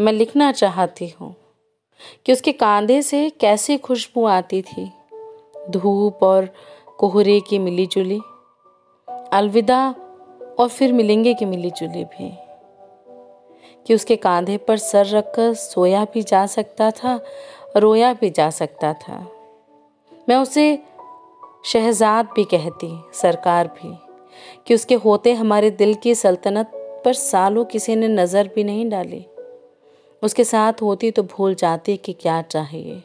मैं लिखना चाहती हूँ कि उसके कांधे से कैसी खुशबू आती थी। धूप और कोहरे की मिली जुली अलविदा और फिर मिलेंगे कि मिली जुली भी। कि उसके कांधे पर सर रखकर सोया भी जा सकता था, रोया भी जा सकता था। मैं उसे शहजाद भी कहती, सरकार भी, कि उसके होते हमारे दिल की सल्तनत पर सालों किसी ने नज़र भी नहीं डाली। उसके साथ होती तो भूल जाती कि क्या चाहिए।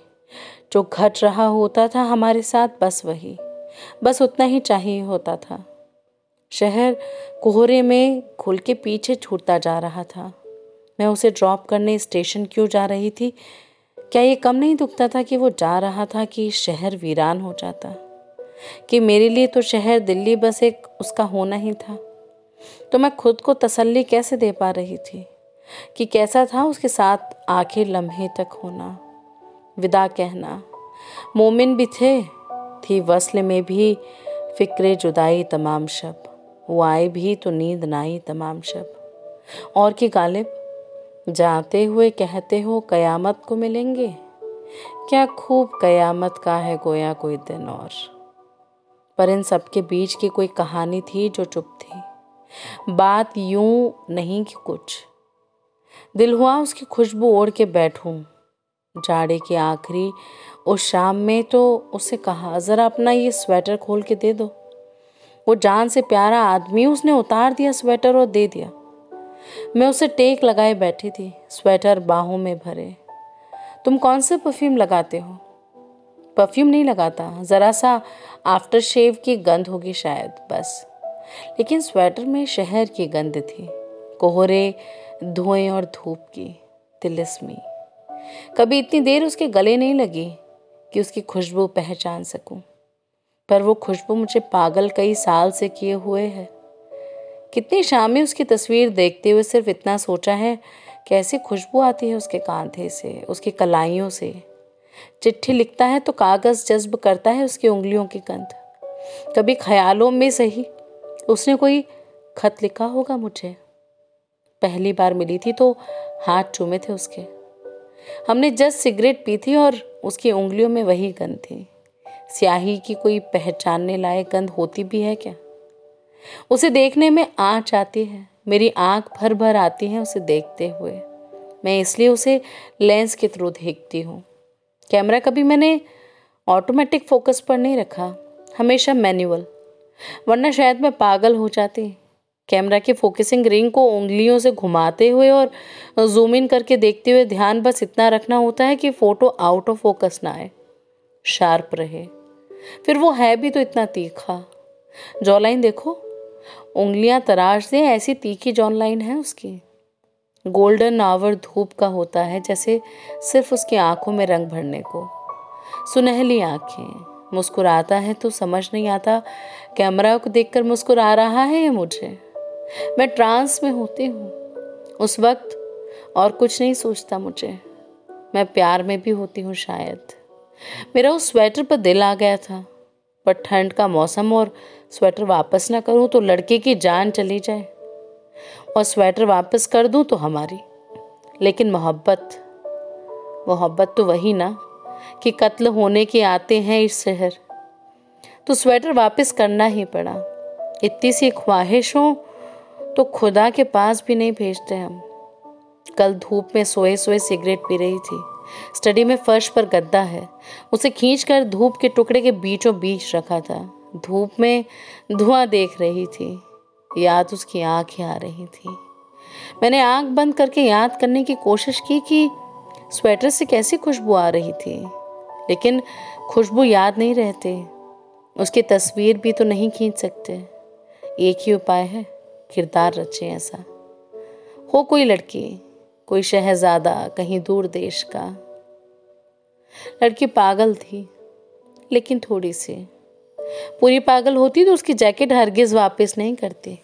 जो घट रहा होता था हमारे साथ बस वही, बस उतना ही चाहिए होता था। शहर कोहरे में खुल के पीछे छूटता जा रहा था। मैं उसे ड्रॉप करने स्टेशन क्यों जा रही थी? क्या ये कम नहीं दुखता था कि वो जा रहा था कि शहर वीरान हो जाता? कि मेरे लिए तो शहर दिल्ली बस एक उसका होना ही था। तो मैं खुद को तसल्ली कैसे दे पा रही थी? कि कैसा था उसके साथ आखिर लम्हे तक होना। विदा कहना। मोमिन भी थे, थी वसल में भी फिक्रे जुदाई तमाम शब। वो आए भी तो नींद नाई तमाम शब। और की गालिब, जाते हुए कहते हो कयामत को मिलेंगे? क्या खूब कयामत का है गोया कोई दिन और। पर इन सबके बीच की कोई कहानी थी जो चुप थी। बात यूँ नहीं कि कुछ। दिल हुआ उसकी खुशबू ओढ़ के बैठूं। जाड़े की आखिरी उस शाम में तो उसे कहा, ज़रा अपना ये स्वेटर खोल के दे दो। वो जान से प्यारा आदमी, उसने उतार दिया स्वेटर और दे दिया। मैं उसे टेक लगाए बैठी थी, स्वेटर बाहों में भरे। तुम कौन से परफ्यूम लगाते हो? परफ्यूम नहीं लगाता, ज़रा सा आफ्टर शेव की गंध होगी शायद, बस। लेकिन स्वेटर में शहर की गंध थी। कोहरे धुएँ और धूप की तिलिस्मी। कभी इतनी देर उसके गले नहीं लगी कि उसकी खुशबू पहचान सकूँ। पर वो खुशबू मुझे पागल कई साल से किए हुए है। कितनी शामें उसकी तस्वीर देखते हुए सिर्फ़ इतना सोचा है कैसी खुशबू आती है उसके कांधे से, उसकी कलाइयों से। चिट्ठी लिखता है तो कागज़ जज्ब करता है उसकी उंगलियों की गंध कभी ख्यालों में सही, उसने कोई खत लिखा होगा मुझे? पहली बार मिली थी तो हाथ चूमे थे उसके। हमने जस्ट सिगरेट पी थी और उसकी उंगलियों में वही गंध थी। स्याही की कोई पहचानने लायक गंध होती भी है क्या? उसे देखने में आँच आती है, मेरी आँख भर भर आती है उसे देखते हुए। मैं इसलिए उसे लेंस के थ्रू देखती हूँ। कैमरा कभी मैंने ऑटोमेटिक फोकस पर नहीं रखा, हमेशा मैनुअल वरना शायद मैं पागल हो जाती। कैमरा के फोकसिंग रिंग को उंगलियों से घुमाते हुए और जूम इन करके देखते हुए ध्यान बस इतना रखना होता है कि फ़ोटो आउट ऑफ़ फोकस ना आए शार्प रहे। फिर वो है भी तो इतना तीखा। जॉलाइन देखो, उंगलियाँ तराश दे, ऐसी तीखी जॉन लाइन है उसकी। गोल्डन आवर धूप का होता है, जैसे सिर्फ़ उसकी आँखों में रंग भरने को। सुनहली आँखें, मुस्कुराता है तो समझ नहीं आता, कैमरा को देखकर मुस्कुरा रहा है या मुझे? मैं ट्रांस में होती हूँ। उस वक्त और कुछ नहीं सोचता मुझे। मैं प्यार में भी होती हूँ शायद। मेरा उस स्वेटर पर दिल आ गया था, पर ठंड का मौसम और स्वेटर वापस ना करूँ तो लड़के की जान चली जाए। और स्वेटर वापस कर दूँ तो हमारी। लेकिन मोहब्बत मोहब्बत तो वही ना, कि कत्ल होने के आते हैं इस शहर। तो स्वेटर वापस करना ही पड़ा। इतनी सी ख्वाहिशों तो खुदा के पास भी नहीं भेजते हम। कल धूप में सोए सोए सिगरेट पी रही थी। स्टडी में फर्श पर गद्दा है। उसे खींचकर धूप के टुकड़े के बीचों बीच रखा था। धूप में धुआँ देख रही थी। याद उसकी आँखें आ रही थी। मैंने आँख बंद करके याद करने की कोशिश की कि स्वेटर से कैसी खुशबू आ रही थी। लेकिन खुशबू याद नहीं रहती। उसकी तस्वीर भी तो नहीं खींच सकते। एक ही उपाय है। किरदार रचे ऐसा। हो कोई लड़की, कोई शहजादा कहीं दूर देश का। लड़की पागल थी, लेकिन थोड़ी सी। पूरी पागल होती तो उसकी जैकेट हरगिज वापस नहीं करती।